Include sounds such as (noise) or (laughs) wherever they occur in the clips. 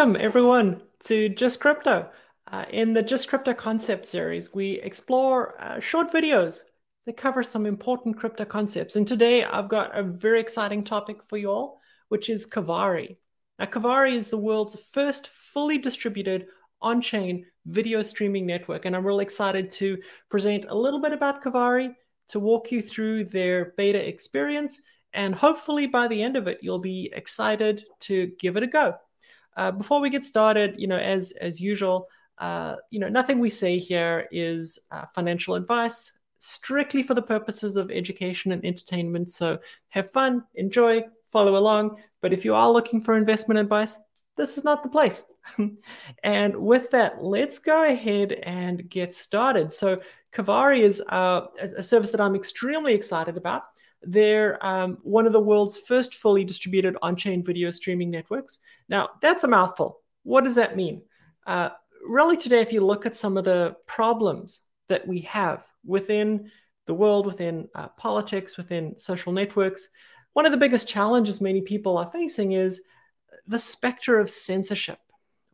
Welcome, everyone, to Just Crypto. Uh, in the Just Crypto Concept series, we explore uh, short videos that cover some important crypto concepts. And today, I've got a very exciting topic for you all, which is Kavarii. Now, Kavarii is the world's first fully distributed on chain video streaming network. And I'm really excited to present a little bit about Kavarii, to walk you through their beta experience. And hopefully, by the end of it, you'll be excited to give it a go. Uh, before we get started, you know, as as usual, uh, you know, nothing we say here is uh, financial advice, strictly for the purposes of education and entertainment. So have fun, enjoy, follow along. But if you are looking for investment advice, this is not the place. (laughs) and with that, let's go ahead and get started. So Kavarii is uh, a service that I'm extremely excited about. They're um, one of the world's first fully distributed on chain video streaming networks. Now, that's a mouthful. What does that mean? Uh, really, today, if you look at some of the problems that we have within the world, within uh, politics, within social networks, one of the biggest challenges many people are facing is the specter of censorship.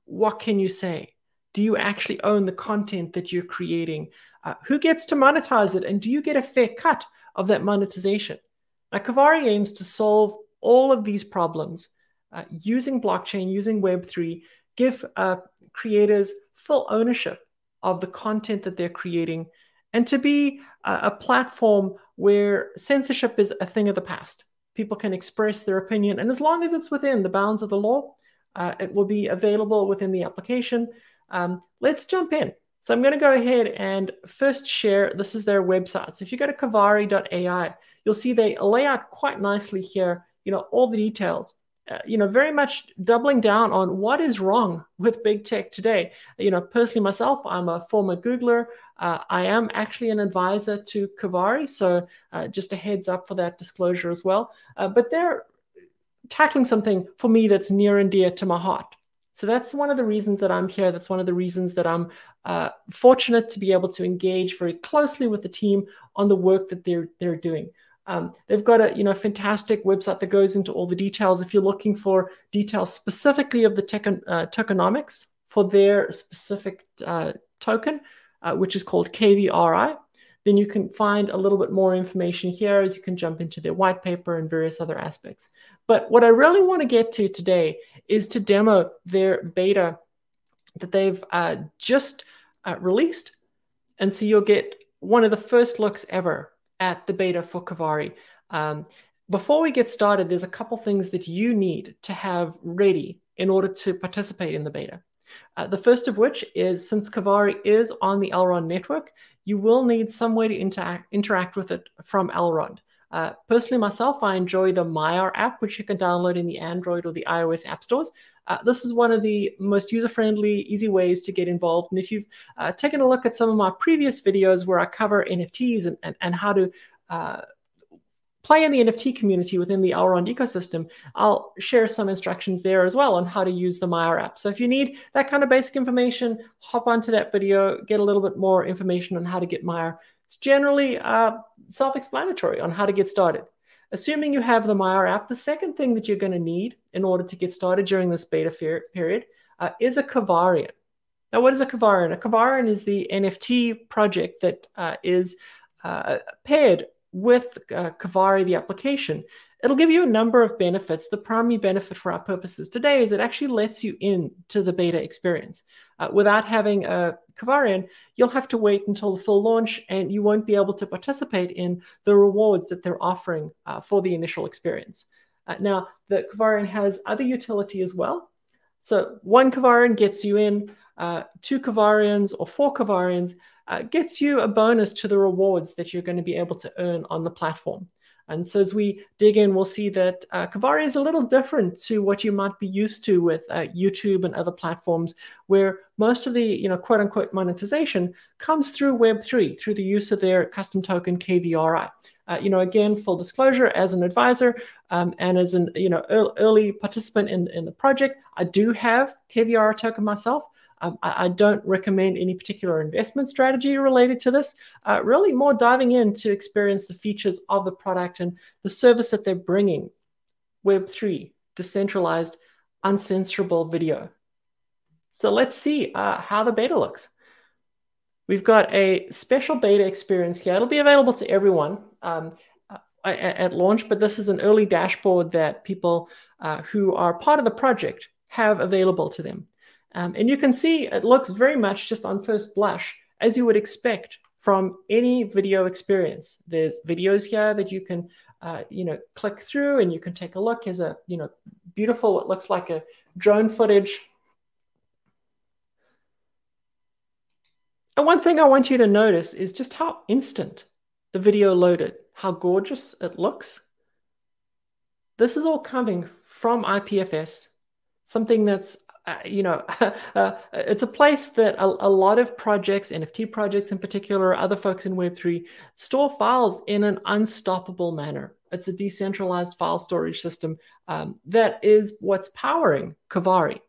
What can you say? Do you actually own the content that you're creating? Uh, who gets to monetize it? And do you get a fair cut of that monetization. Now, Kavarii aims to solve all of these problems uh, using blockchain, using Web3, give uh, creators full ownership of the content that they're creating, and to be a, a platform where censorship is a thing of the past. People can express their opinion, and as long as it's within the bounds of the law, uh, it will be available within the application. Um, let's jump in. So I'm going to go ahead and first share, this is their website. So if you go to kavari.ai, you'll see they lay out quite nicely here, you know, all the details. Uh, you know, very much doubling down on what is wrong (laughs) with big tech today. You know, personally myself, I'm a former Googler. Uh, I am actually an advisor to Kavarii, so uh, just a heads up for that disclosure as well. Uh, but they're tackling something for me that's near and dear to my heart. So that's one of the reasons that I'm here. That's one of the reasons that I'm uh, fortunate to be able to engage very closely with the team on the work that they're they're doing. Um, they've got a you know fantastic website that goes into all the details. If you're looking for details specifically of the tech, uh, tokenomics for their specific uh, token, uh, which is called KVRI, then you can find a little bit more information here as you can jump into their white paper and various other aspects. But what I really want to get to today is to demo their beta that they've uh, just uh, released. And so you'll get one of the first looks ever at the beta for Kavarii. Um, before we get started, there's a couple things that you need to have ready in order to participate in the beta. Uh, the first of which is since Kavarii is on the Elrond network, you will need some way to interact, interact with it from Elrond. Uh, personally, myself, I enjoy the Maiar app, which you can download in the Android or the iOS app stores. Uh, this is one of the most user-friendly, easy ways to get involved. And if you've uh, taken a look at some of my previous videos where I cover NFTs and, and, and how to uh, play in the NFT community within the Elrond ecosystem, I'll share some instructions there as well on how to use the Maiar app. So if you need that kind of basic information, hop onto that video, get a little bit more information on how to get Maiar it's generally uh, self-explanatory on how to get started. Assuming you have the Maiar app, the second thing that you're going to need in order to get started during this beta period uh, is a Kavarian. Now, what is a Kavarian? A Kavarian is the NFT project that uh, is uh, paired with uh, Kavarii, the application. It'll give you a number of benefits. The primary benefit for our purposes today is it actually lets you in to the beta experience. Uh, without having a Kavarian, you'll have to wait until the full launch and you won't be able to participate in the rewards that they're offering uh, for the initial experience. Uh, now, the Kavarian has other utility as well. So one Kavarian gets you in, uh, two Kavarians or four Kavarians uh, gets you a bonus to the rewards that you're going to be able to earn on the platform. And so as we dig in, we'll see that uh, Kavarii is a little different to what you might be used to with uh, YouTube and other platforms, where most of the you know quote unquote monetization comes through Web3 through the use of their custom token KVRI. Uh, you know, again, full disclosure, as an advisor um, and as an you know early participant in, in the project, I do have KVR token myself. Um, I, I, don't recommend any particular investment strategy related to this. Uh, really, more diving in to experience the features of the product and the service that they're bringing. Web3, decentralized, uncensorable video. So let's see uh, how the beta looks. We've got a special beta experience here. It'll be available to everyone um, at, at, launch, but this is an early dashboard that people uh, who are part of the project have available to them. Um, and you can see it looks very much just on first blush as you would expect from any video experience. There's videos here that you can, uh, you know, click through and you can take a look. Here's a, you know, beautiful, what looks like a drone footage. And one thing I want you to notice is just how instant the video loaded, how gorgeous it looks. This is all coming from IPFS, something that's uh, you know, (laughs) uh, it's a place that a, a, lot of projects, NFT projects in particular, other folks in Web3, store files in an unstoppable manner. It's a decentralized file storage system um, that is what's powering Kavarii.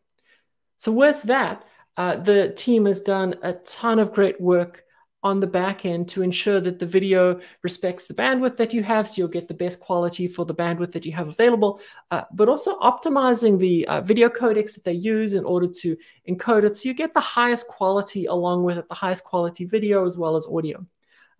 So, with that, uh, the team has done a ton of great work on the back end to ensure that the video respects the bandwidth that you have so you'll get the best quality for the bandwidth that you have available uh, but also optimizing the uh, video codecs that they use in order to encode it so you get the highest quality along with it the highest quality video as well as audio.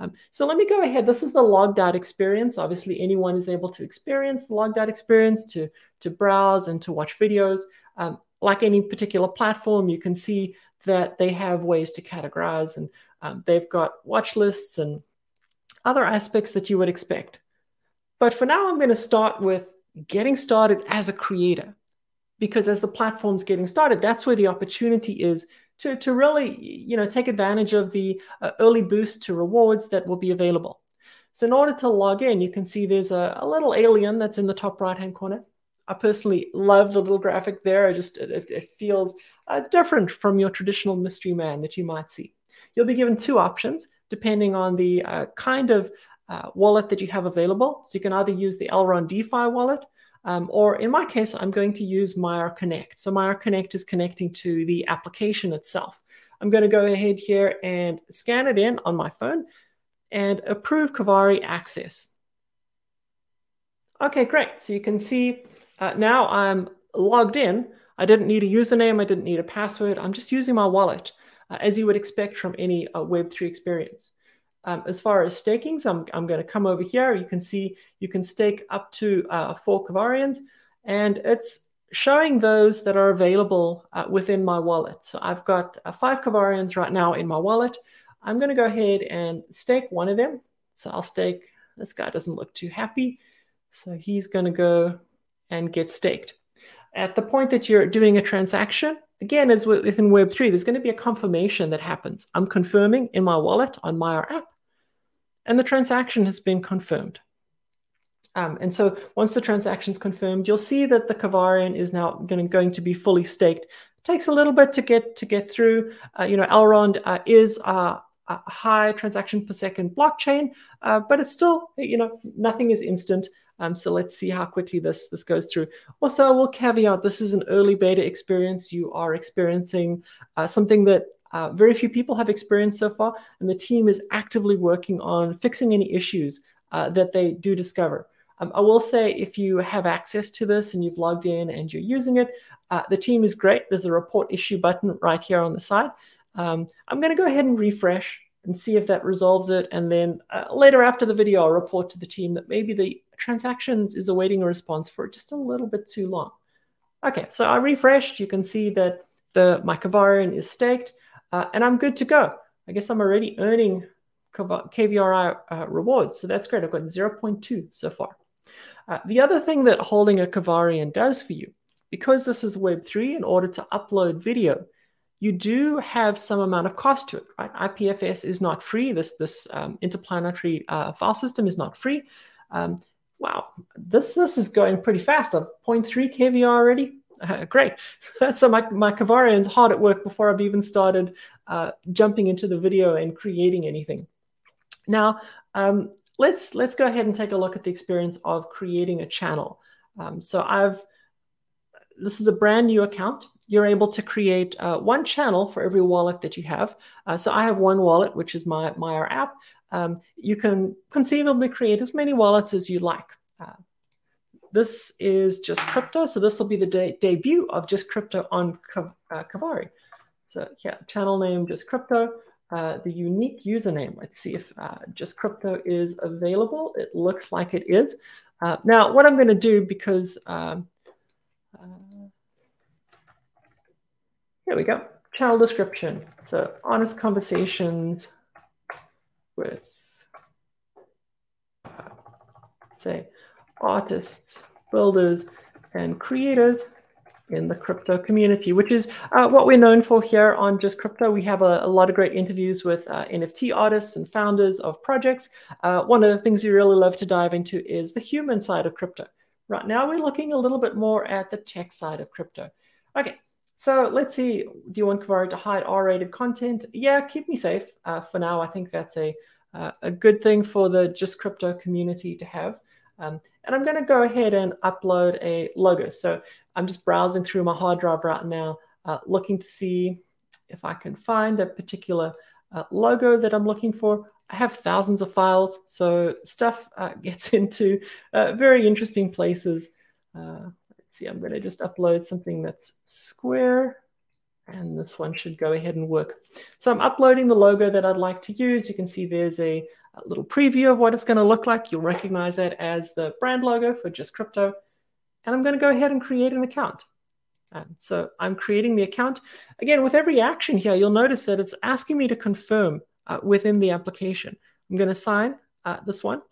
Um, so let me go ahead. This is the logged out experience. Obviously anyone is able to experience the logged out experience to to browse and to watch videos. Um, like any particular platform you can see that they have ways to categorize and um, they've got watch lists and other aspects that you would expect. But for now, I'm going to start with getting started as a creator. Because as the platform's getting started, that's where the opportunity is to, to really you know, take advantage of the uh, early boost to rewards that will be available. So in order to log in, you can see there's a, a little alien that's in the top right-hand corner. I personally love the little graphic there. I just it, it feels uh, different from your traditional mystery man that you might see you'll be given two options depending on the uh, kind of uh, wallet that you have available. So you can either use the Elrond DeFi wallet, um, or in my case, I'm going to use Maiar Connect. So Maiar Connect is connecting to the application itself. I'm going to go ahead here and scan it in on my phone and approve Kavarii access. Okay, great. So you can see uh, now I'm logged in. I didn't need a username. I didn't need a password. I'm just using my wallet uh, as you would expect from any uh, Web3 experience. Um, as far as stakings, I'm, I'm going to come over here. You can see you can stake up to uh, four Kavarians, and it's showing those that are available uh, within my wallet. So I've got uh, five Kavarians right now in my wallet. I'm going to go ahead and stake one of them. So I'll stake, this guy doesn't look too happy. So he's going to go and get staked. At the point that you're doing a transaction, again, as within Web3, there's going to be a confirmation that happens. I'm confirming in my wallet on my app, and the transaction has been confirmed. Um, and so once the transaction is confirmed, you'll see that the Kavarian is now going to, going to be fully staked. It takes a little bit to get to get through. Uh, you know, Elrond uh, is a high transaction per second blockchain, uh, but it's still, you know, nothing is instant. Um, so let's see how quickly this, this goes through. Also, I will caveat this is an early beta experience. You are experiencing uh, something that uh, very few people have experienced so far, and the team is actively working on fixing any issues uh, that they do discover. Um, I will say if you have access to this and you've logged in and you're using it, uh, the team is great. There's a report issue button right here on the side. Um, I'm going to go ahead and refresh and see if that resolves it. And then uh, later after the video, I'll report to the team that maybe the transactions is awaiting a response for just a little bit too long. Okay, so I refreshed. You can see that the my Kavarian is staked, uh, and I'm good to go. I guess I'm already earning KVRI uh, rewards, so that's great. I've got 0.2 so far. Uh, the other thing that holding a Kavarian does for you, because this is Web3, in order to upload video, you do have some amount of cost to it, right? IPFS is not free. This this um, interplanetary uh, file system is not free. Um, wow, this this is going pretty fast. I'm 0.3 kVR already. Uh, great. (laughs) so my, my Kavarian's hard at work before I've even started uh, jumping into the video and creating anything. Now, um, let's let's go ahead and take a look at the experience of creating a channel. Um, so I've this is a brand new account. You're able to create uh, one channel for every wallet that you have. Uh, so I have one wallet, which is my Maiar app um, you can conceivably create as many wallets as you like. Uh, this is just crypto. So this will be the de debut of just crypto on uh, Kavarii. So yeah, channel name just crypto. Uh, the unique username. Let's see if uh, just crypto is available. It looks like it is. Uh, now, what I'm going to do because um, uh, here we go. Channel description. So honest conversations with, uh, say, artists, builders, and creators in the crypto community, which is uh, what we're known for here on Just Crypto. We have a, a lot of great interviews with uh, NFT artists and founders of projects. Uh, one of the things we really love to dive into is the human side of crypto. Right now, we're looking a little bit more at the tech side of crypto. Okay, so let's see. Do you want Kavarii to hide R-rated content? Yeah, keep me safe uh, for now. I think that's a uh, a good thing for the Just Crypto community to have. Um, and I'm going to go ahead and upload a logo. So I'm just browsing through my hard drive right now, uh, looking to see if I can find a particular uh, logo that I'm looking for. I have thousands of files, so stuff uh, (laughs) gets into uh, very interesting places. Let's see, I'm going to just upload something that's square and this one should go ahead and work. So I'm uploading the logo that I'd like to use. You can see there's a a little preview of what it's going to look like. You'll recognize that as the brand logo for Just Crypto. And I'm going to go ahead and create an account. Um, so I'm creating the account. Again, with every action here, you'll notice that it's asking me to confirm uh, within the application. I'm going to sign uh, this one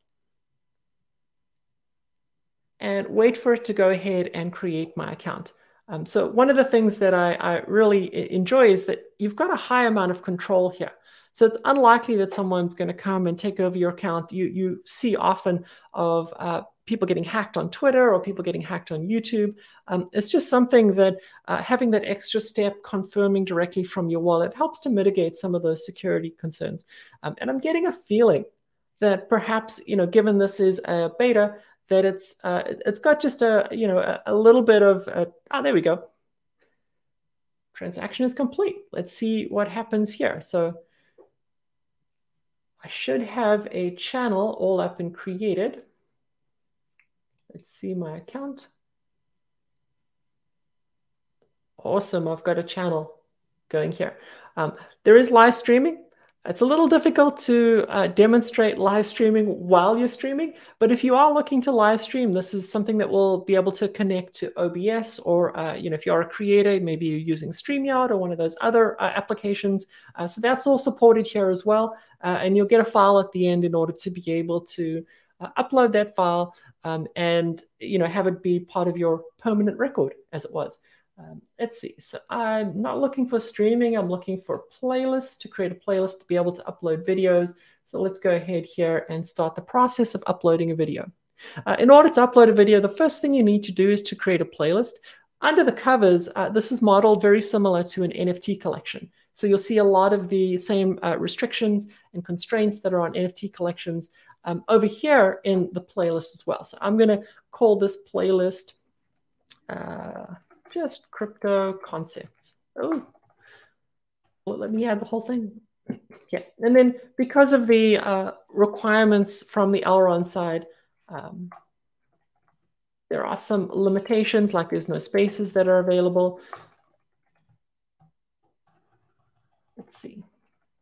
and wait for it to go ahead and create my account. Um, so one of the things that I, I really enjoy is that you've got a high amount of control here. So it's unlikely that someone's going to come and take over your account. You you see often of uh, people getting hacked on Twitter or people getting hacked on YouTube. Um, it's just something that uh, having that extra step confirming directly from your wallet helps to mitigate some of those security concerns. Um, and I'm getting a feeling that perhaps you know, given this is a beta, that it's uh, it's got just a you know a, a little bit of a, oh there we go. Transaction is complete. Let's see what happens here. So I should have a channel all up and created. Let's see my account. Awesome, I've got a channel going here. Um, there is live streaming. It's a little difficult to uh, demonstrate live streaming while you're streaming, but if you are looking to live stream, this is something that will be able to connect to OBS or, uh, you know, if you're a creator, maybe you're using StreamYard or one of those other uh, applications. Uh, so that's all supported here as well. Uh, and you'll get a file at the end in order to be able to uh, upload that file um, and, you know, have it be part of your permanent record as it was. Um, let's see. So I'm not looking for streaming. I'm looking for playlists to create a playlist to be able to upload videos. So let's go ahead here and start the process of uploading a video. Uh, in order to upload a video, the first thing you need to do is to create a playlist. Under the covers, uh, this is modeled very similar to an NFT collection. So you'll see a lot of the same uh, restrictions and constraints that are on NFT collections um, over here in the playlist as well. So I'm going to call this playlist uh, just crypto concepts. Oh, well, let me add the whole thing. yeah, and then because of the uh, requirements from the Elrond side, um, there are some limitations, like there's no spaces that are available. Let's see,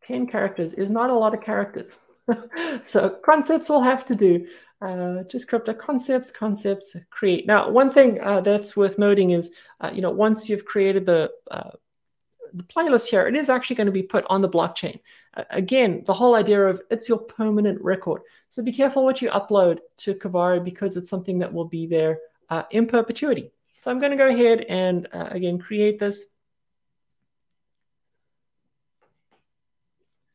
10 characters is not a lot of characters. (laughs) so concepts will have to do uh, just crypto concepts, concepts, create. Now, one thing uh, that's worth noting is, uh, you know, once you've created the uh, the playlist here, it is actually going to be put on the blockchain. again, the whole idea of it's your permanent record. So be careful what you upload to Kavarii because it's something that will be there uh, in perpetuity. So I'm going to go ahead and uh, again create this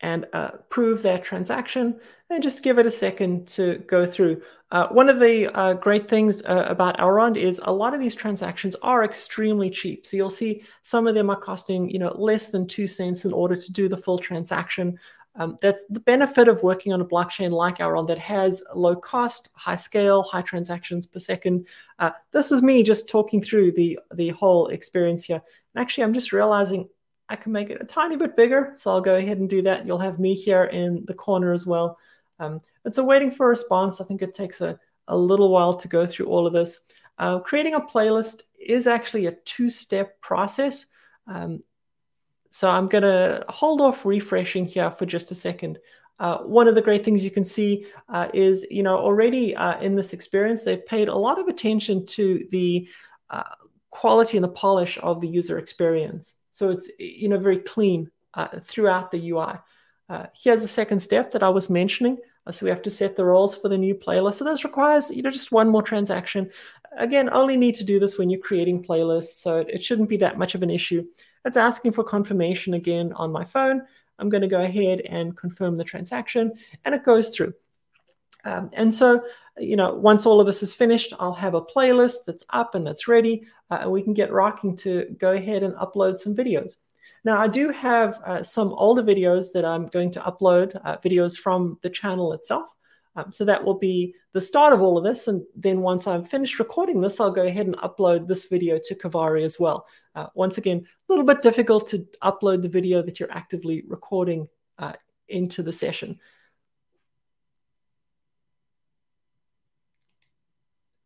and uh, prove that transaction and just give it a second to go through. Uh, one of the uh, great things uh, about Elrond is a lot of these transactions are extremely cheap. So you'll see some of them are costing you know less than two cents in order to do the full transaction. Um, that's the benefit of working on a blockchain like Elrond that has low cost, high scale, high transactions per second. Uh, this is me just talking through the the whole experience here. And actually, I'm just realizing I can make it a tiny bit bigger. So I'll go ahead and do that. You'll have me here in the corner as well. Um, and so waiting for a response, I think it takes a, a little while to go through all of this. Uh, creating a playlist is actually a two-step process. Um, so I'm going to hold off refreshing here for just a second. Uh, one of the great things you can see uh, is, you know, already uh, in this experience, they've paid a lot of attention to the uh, quality and the polish of the user experience. So it's, you know, very clean uh, throughout the UI. Uh, here's a second step that I was mentioning. so we have to set the roles for the new playlist. So this requires, you know, just one more transaction. Again, only need to do this when you're creating playlists. So it shouldn't be that much of an issue. It's asking for confirmation again on my phone. I'm going to go ahead and confirm the transaction, and it goes through. Um, and so, you know, once all of this is finished, I'll have a playlist that's up and that's ready, uh, and we can get rocking to go ahead and upload some videos. Now, I do have uh, some older videos that I'm going to upload, uh, videos from the channel itself. Um, so that will be the start of all of this. And then once I'm finished recording this, I'll go ahead and upload this video to Kavarii as well. Uh, once again, a little bit difficult to upload the video that you're actively recording uh, into the session.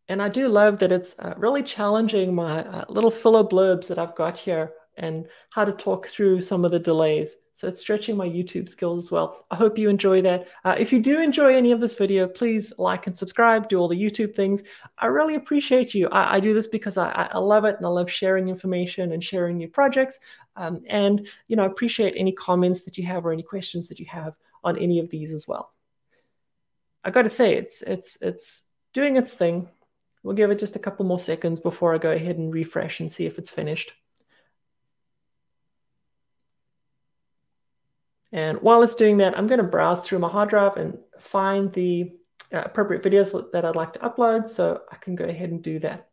And I do love that it's uh, really challenging my uh, little filler blurbs that I've got here and how to talk through some of the delays. So it's stretching my YouTube skills as well. I hope you enjoy that. Uh, if you do enjoy any of this video, please like and subscribe, do all the YouTube things. I really appreciate you. I, I do this because I, I, love it and I love sharing information and sharing new projects. Um, and, you know, I appreciate any comments that you have or any questions that you have on any of these as well. I got to say, it's, it's, it's doing its thing. We'll give it just a couple more seconds before I go ahead and refresh and see if it's finished. And while it's doing that, I'm going to browse through my hard drive and find the uh, appropriate videos that I'd like to upload. So I can go ahead and do that.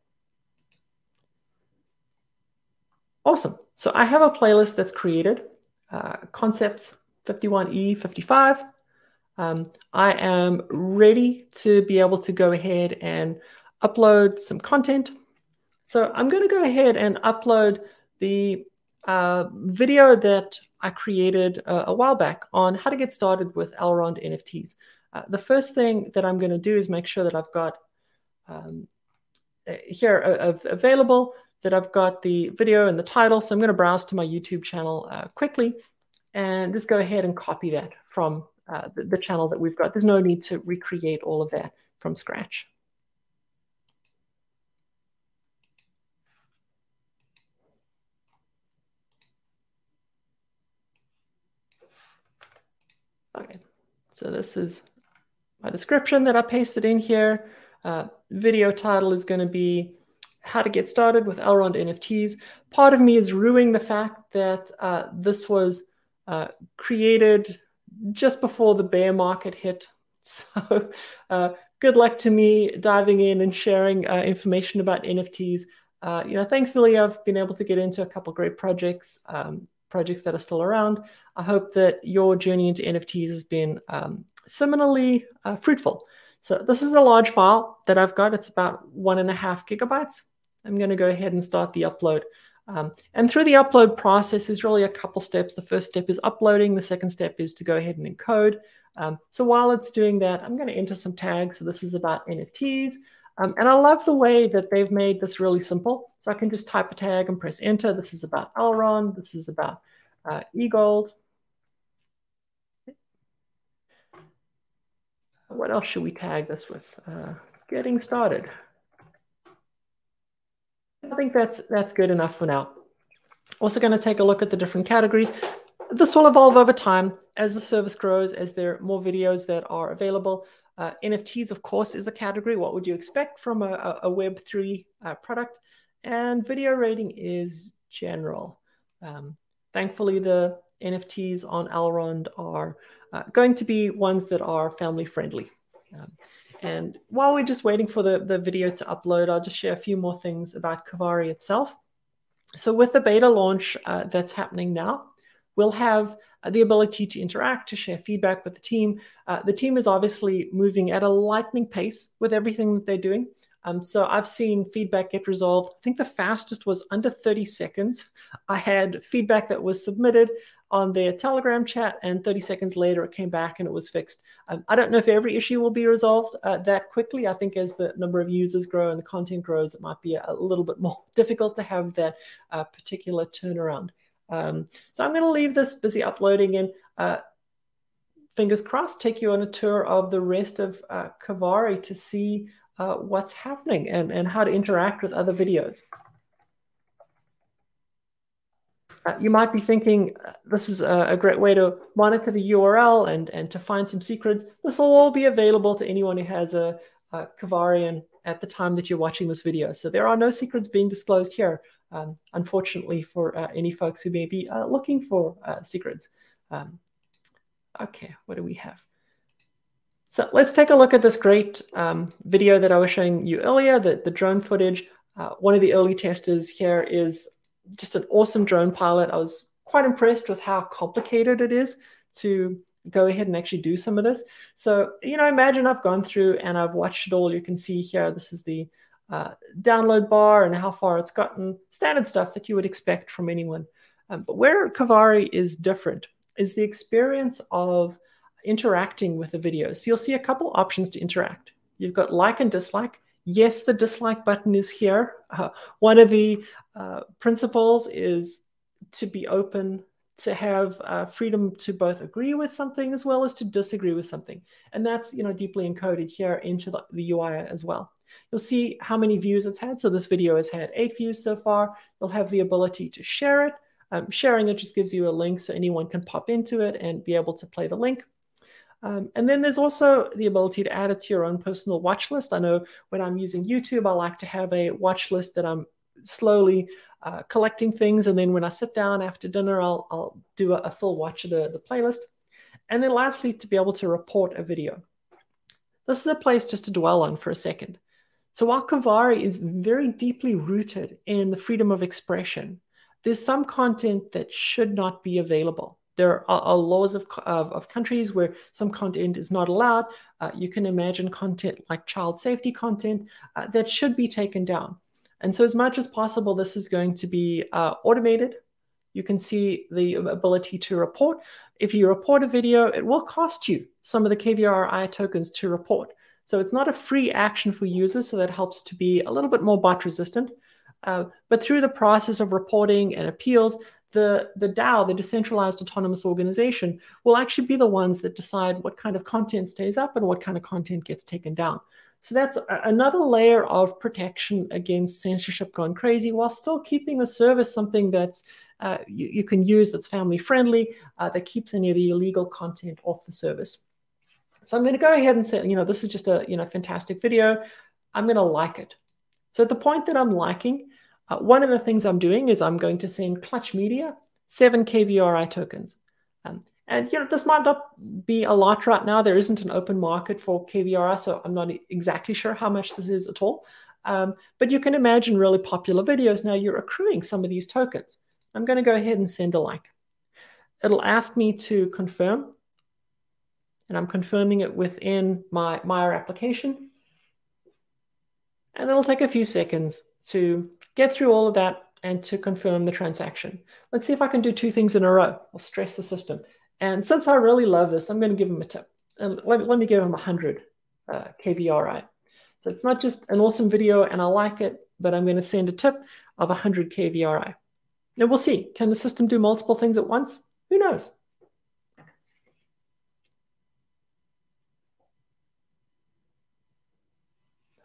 Awesome. So I have a playlist that's created, uh, concepts 51E, 55. Um, I am ready to be able to go ahead and upload some content. So I'm going to go ahead and upload the uh, video that I created a, a, while back on how to get started with Elrond NFTs. Uh, the first thing that I'm going to do is make sure that I've got um, uh, here uh, available, that I've got the video and the title. So I'm going to browse to my YouTube channel uh, quickly and just go ahead and copy that from uh, the, the channel that we've got. There's no need to recreate all of that from scratch. Okay, so this is my description that I pasted in here. Uh, video title is going to be how to get started with Elrond NFTs. Part of me is ruining the fact that uh, this was uh, created just before the bear market hit. (laughs) So uh, good luck to me diving in and sharing uh, information about NFTs. Uh, you know, thankfully, I've been able to get into a couple great projects. Um, projects that are still around. I hope that your journey into NFTs has been um, similarly uh, fruitful. So this is a large file that I've got. It's about one and a half gigabytes. I'm going to go ahead and start the upload. Um, and through the upload process, there's really a couple steps. The first step is uploading. The second step is to go ahead and encode. Um, so while it's doing that, I'm going to enter some tags. So this is about NFTs. Um, and I love the way that they've made this really simple. So I can just type a tag and press enter. This is about Elrond. This is about uh, eGold. What else should we tag this with? Uh, getting started. I think that's that's good enough for now. Also going to take a look at the different categories. This will evolve over time as the service grows, as there are more videos that are available. Uh, NFTs, of course, is a category. What would you expect from a, a Web3 uh, product? And video rating is general. Um, thankfully, the NFTs on Elrond are uh, going to be ones that are family friendly. Um, and while we're just waiting for the, the video to upload, I'll just share a few more things about Kavarii itself. So with the beta launch uh, that's happening now, we'll have uh, the ability to interact, to share feedback with the team. Uh, the team is obviously moving at a lightning pace with everything that they're doing. Um, so I've seen feedback get resolved. I think the fastest was under 30 seconds. I had feedback that was submitted on their Telegram chat, and 30 seconds later it came back and it was fixed. Um, I don't know if every issue will be resolved uh, that quickly. I think as the number of users grow and the content grows, it might be a, a little bit more (laughs) difficult to have that uh, particular turnaround. Um, so I'm going to leave this busy uploading and uh, fingers crossed, take you on a tour of the rest of uh, Kavarii to see uh, what's happening and, and how to interact with other videos. Uh, you might be thinking uh, this is a, a, great way to monitor the URL and, and to find some secrets. This will all be available to anyone who has a, a Kavarian at the time that you're watching this video. So there are no secrets being disclosed here, um, unfortunately, for uh, any folks who may be uh, looking for uh, secrets. Um, okay, what do we have? So let's take a look at this great um, video that I was showing you earlier, the, the drone footage. Uh, one of the early testers here is just an awesome drone pilot. I was quite impressed with how complicated it is to go ahead and actually do some of this. So, you know, imagine I've gone through and I've watched it all. You can see here, this is the uh, download bar and how far it's gotten, standard stuff that you would expect from anyone. Um, but where Kavarii is different is the experience of interacting with the video. So you'll see a couple options to interact. You've got like and dislike. Yes, the dislike button is here. Uh, one of the uh, principles is to be open, to have uh, freedom to both agree with something as well as to disagree with something. And that's you know deeply encoded here into the, the UI as well. You'll see how many views it's had. So this video has had eight views so far. You'll have the ability to share it. Um, sharing it just gives you a link so anyone can pop into it and be able to play the link. Um, and then there's also the ability to add it to your own personal watch list. I know when I'm using YouTube, I like to have a watch list that I'm slowly uh, collecting things. And then when I sit down after dinner, I'll, I'll do a, a full watch of the, the playlist. And then lastly, to be able to report a video. This is a place just to dwell on for a second. So while Kavarii is very deeply rooted in the freedom of expression, there's some content that should not be available. There are, are laws of, of, of, countries where some content is not allowed. Uh, you can imagine content like child safety content uh, that should be taken down. And so, as much as possible, this is going to be uh, automated. You can see the ability to report. If you report a video, it will cost you some of the KVRI tokens to report. So it's not a free action for users, so that helps to be a little bit more bot resistant. Uh, but through the process of reporting and appeals, the, the DAO, the decentralized autonomous organization, will actually be the ones that decide what kind of content stays up and what kind of content gets taken down. So that's a, another layer of protection against censorship gone crazy while still keeping the service something that's uh, you, you, can use that's family friendly, uh, that keeps any of the illegal content off the service. So I'm going to go ahead and say, you know, this is just a you know fantastic video. I'm going to like it. So at the point that I'm liking, uh, one of the things I'm doing is I'm going to send Clutch Media seven KVRI tokens. Um, and you know, this might not be a lot right now. There isn't an open market for KVRI, so I'm not exactly sure how much this is at all. Um, but you can imagine really popular videos. Now you're accruing some of these tokens. I'm going to go ahead and send a like. It'll ask me to confirm, and I'm confirming it within my Maiar application. And it'll take a few seconds to get through all of that and to confirm the transaction. Let's see if I can do two things in a row. I'll stress the system. And since I really love this, I'm going to give him a tip. And let, let me give him 100 uh, KVRI. So it's not just an awesome video and I like it, but I'm going to send a tip of 100 KVRI. Now we'll see. Can the system do multiple things at once? Who knows?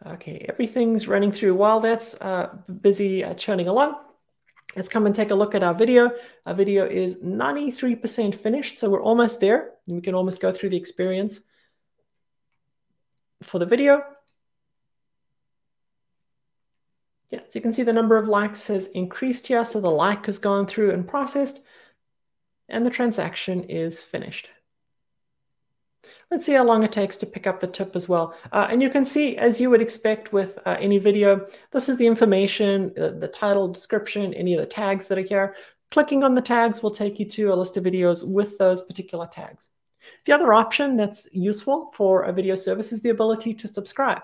Okay, everything's running through while that's uh, busy uh, churning along. Let's come and take a look at our video. Our video is 93% finished, so we're almost there. We can almost go through the experience for the video. Yeah, so you can see the number of likes has increased here, so the like has gone through and processed, and the transaction is finished. Let's see how long it takes to pick up the tip as well. Uh, and you can see, as you would expect with uh, any video, this is the information, uh, the title, description, any of the tags that are here. Clicking on the tags will take you to a list of videos with those particular tags. The other option that's useful for a video service is the ability to subscribe.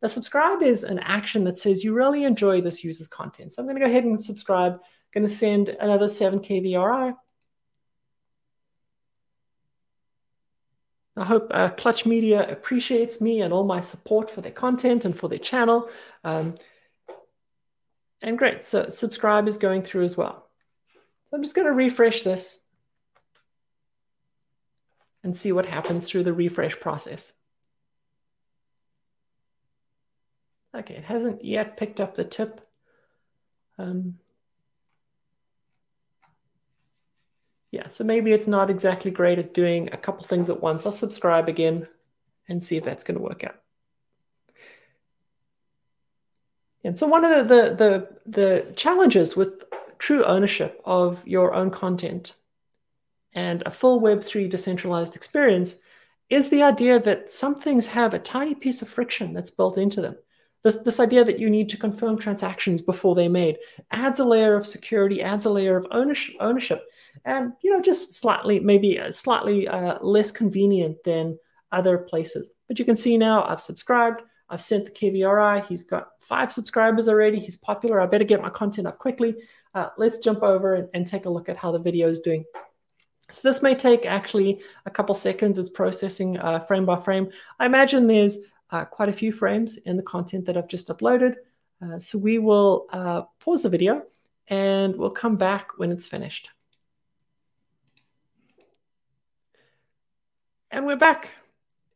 The subscribe is an action that says you really enjoy this user's content. So I'm going to go ahead and subscribe. I'm going to send another 7 KVRI. I hope uh, Clutch Media appreciates me and all my support for their content and for their channel. Um, and great, so subscribe is going through as well. So I'm just going to refresh this and see what happens through the refresh process. Okay, it hasn't yet picked up the tip. Um, yeah, so maybe it's not exactly great at doing a couple things at once. I'll subscribe again and see if that's going to work out. And so one of the, the, the, the challenges with true ownership of your own content and a full Web3 decentralized experience is the idea that some things have a tiny piece of friction that's built into them. This, this idea that you need to confirm transactions before they're made adds a layer of security, adds a layer of ownership, ownership and you know just slightly, maybe slightly uh, less convenient than other places. But you can see now I've subscribed, I've sent the KVRI, he's got five subscribers already, he's popular, I better get my content up quickly. Uh, let's jump over and, and take a look at how the video is doing. So this may take actually a couple seconds. It's processing uh, frame by frame. I imagine there's uh, quite a few frames in the content that I've just uploaded. Uh, so we will uh, pause the video and we'll come back when it's finished. And we're back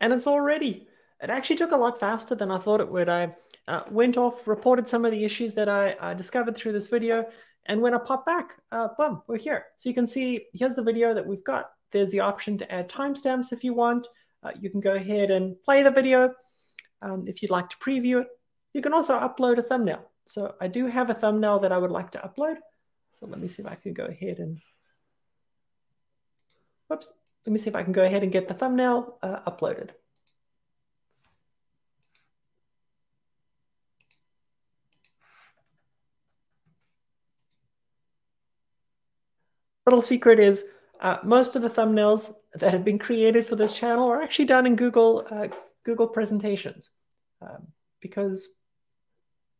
and it's all ready. It actually took a lot faster than I thought it would. I uh, went off, reported some of the issues that I, I discovered through this video, and when I pop back, uh, boom, we're here. So you can see, here's the video that we've got. There's the option to add timestamps if you want. Uh, you can go ahead and play the video um, if you'd like to preview it. You can also upload a thumbnail. So I do have a thumbnail that I would like to upload. So let me see if I can go ahead and, whoops, let me see if I can go ahead and get the thumbnail uh, uploaded. little secret is uh, most of the thumbnails that have been created for this channel are actually done in Google uh, Google presentations um, because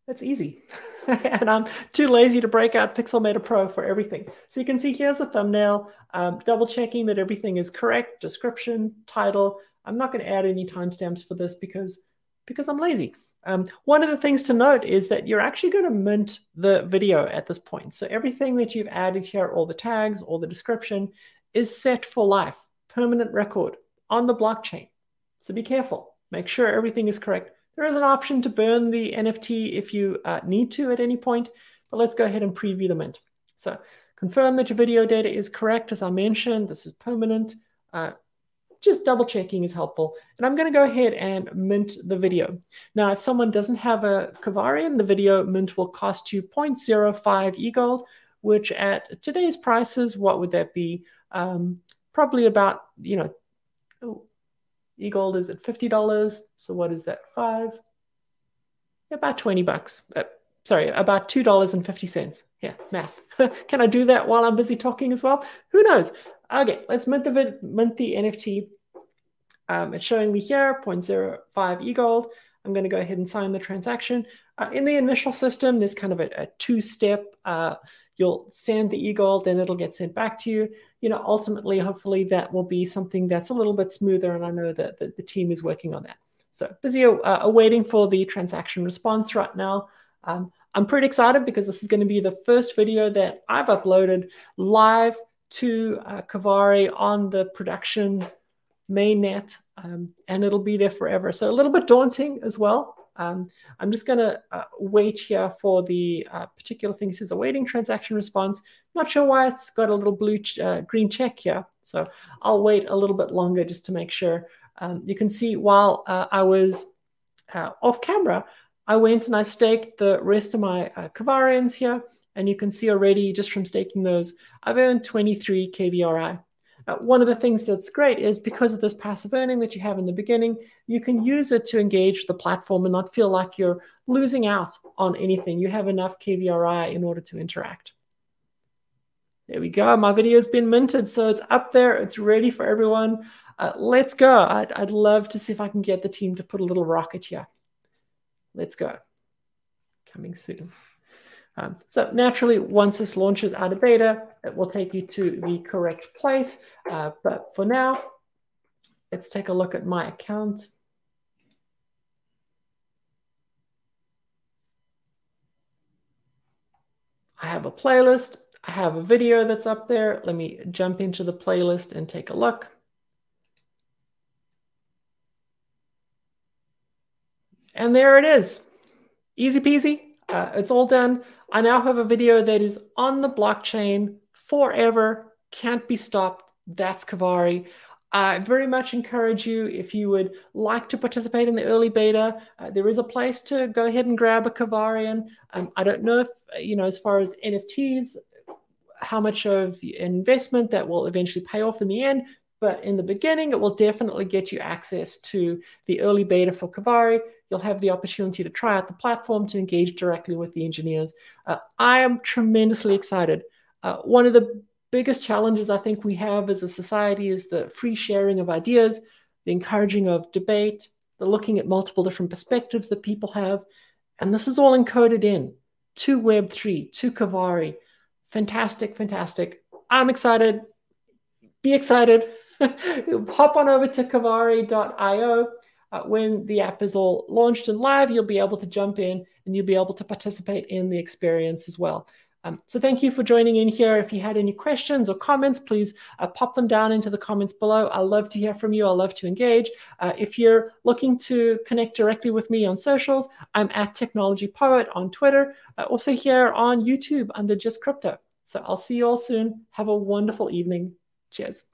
it's easy. (laughs) and I'm too lazy to break out Pixelmator Pro for everything. So you can see here's the thumbnail, um, double checking that everything is correct, description, title. I'm not going to add any timestamps for this because, because I'm lazy. Um, one of the things to note is that you're actually going to mint the video at this point. So everything that you've added here, all the tags, all the description, is set for life, permanent record on the blockchain. So be careful. Make sure everything is correct. There is an option to burn the NFT if you uh, need to at any point, but let's go ahead and preview the mint. So confirm that your video data is correct. As I mentioned, this is permanent. Uh, just double checking is helpful. And I'm going to go ahead and mint the video. Now, if someone doesn't have a Kavarian, the video mint will cost you 0.05 eGold, which at today's prices, what would that be? Um, probably about, you know, eGold is at $50. So what is that? Five? About 20 bucks. Uh, sorry, about $2.50. Yeah, math. (laughs) Can I do that while I'm busy talking as well? Who knows? Okay, let's mint the, mint the NFT. Um, it's showing me here 0.05 eGold. I'm going to go ahead and sign the transaction. Uh, in the initial system, there's kind of a, a two-step. Uh, you'll send the eGold, then it'll get sent back to you. You know, ultimately, hopefully, that will be something that's a little bit smoother, and I know that, that the team is working on that. So busy uh, awaiting for the transaction response right now. Um, I'm pretty excited because this is going to be the first video that I've uploaded live to uh, Kavarii on the production mainnet, um, and it'll be there forever. So a little bit daunting as well. Um, I'm just going to uh, wait here for the uh, particular thing. It says awaiting transaction response. Not sure why it's got a little blue ch uh, green check here. So I'll wait a little bit longer just to make sure. Um, you can see while uh, I was uh, off camera, I went and I staked the rest of my uh, Kavarians here. And you can see already just from staking those, I've earned 23 KVRI. Uh, one of the things that's great is because of this passive earning that you have in the beginning, you can use it to engage the platform and not feel like you're losing out on anything. You have enough KVRI in order to interact. There we go. My video has been minted, so it's up there. It's ready for everyone. Uh, let's go. I'd, I'd love to see if I can get the team to put a little rocket here. Let's go. Coming soon. Um, so naturally, once this launches out of beta, it will take you to the correct place. Uh, but for now, let's take a look at my account. I have a playlist. I have a video that's up there. Let me jump into the playlist and take a look. And there it is. Easy peasy. Uh, it's all done. I now have a video that is on the blockchain forever, can't be stopped. That's Kavarii. I very much encourage you if you would like to participate in the early beta. Uh, there is a place to go ahead and grab a Kavarian. Um, I don't know if you know as far as NFTs, how much of investment that will eventually pay off in the end. But in the beginning, it will definitely get you access to the early beta for Kavarii. You'll have the opportunity to try out the platform to engage directly with the engineers. Uh, I am tremendously excited. Uh, one of the biggest challenges I think we have as a society is the free sharing of ideas, the encouraging of debate, the looking at multiple different perspectives that people have. And this is all encoded in to Web3, to Kavarii. Fantastic, fantastic. I'm excited. Be excited. (laughs) Hop on over to kavarii.io. Uh, when the app is all launched and live, you'll be able to jump in and you'll be able to participate in the experience as well. Um, so thank you for joining in here. If you had any questions or comments, please uh, pop them down into the comments below. I love to hear from you. I love to engage. Uh, if you're looking to connect directly with me on socials, I'm at Technology Poet on Twitter, uh, also here on YouTube under Just Crypto. So I'll see you all soon. Have a wonderful evening. Cheers.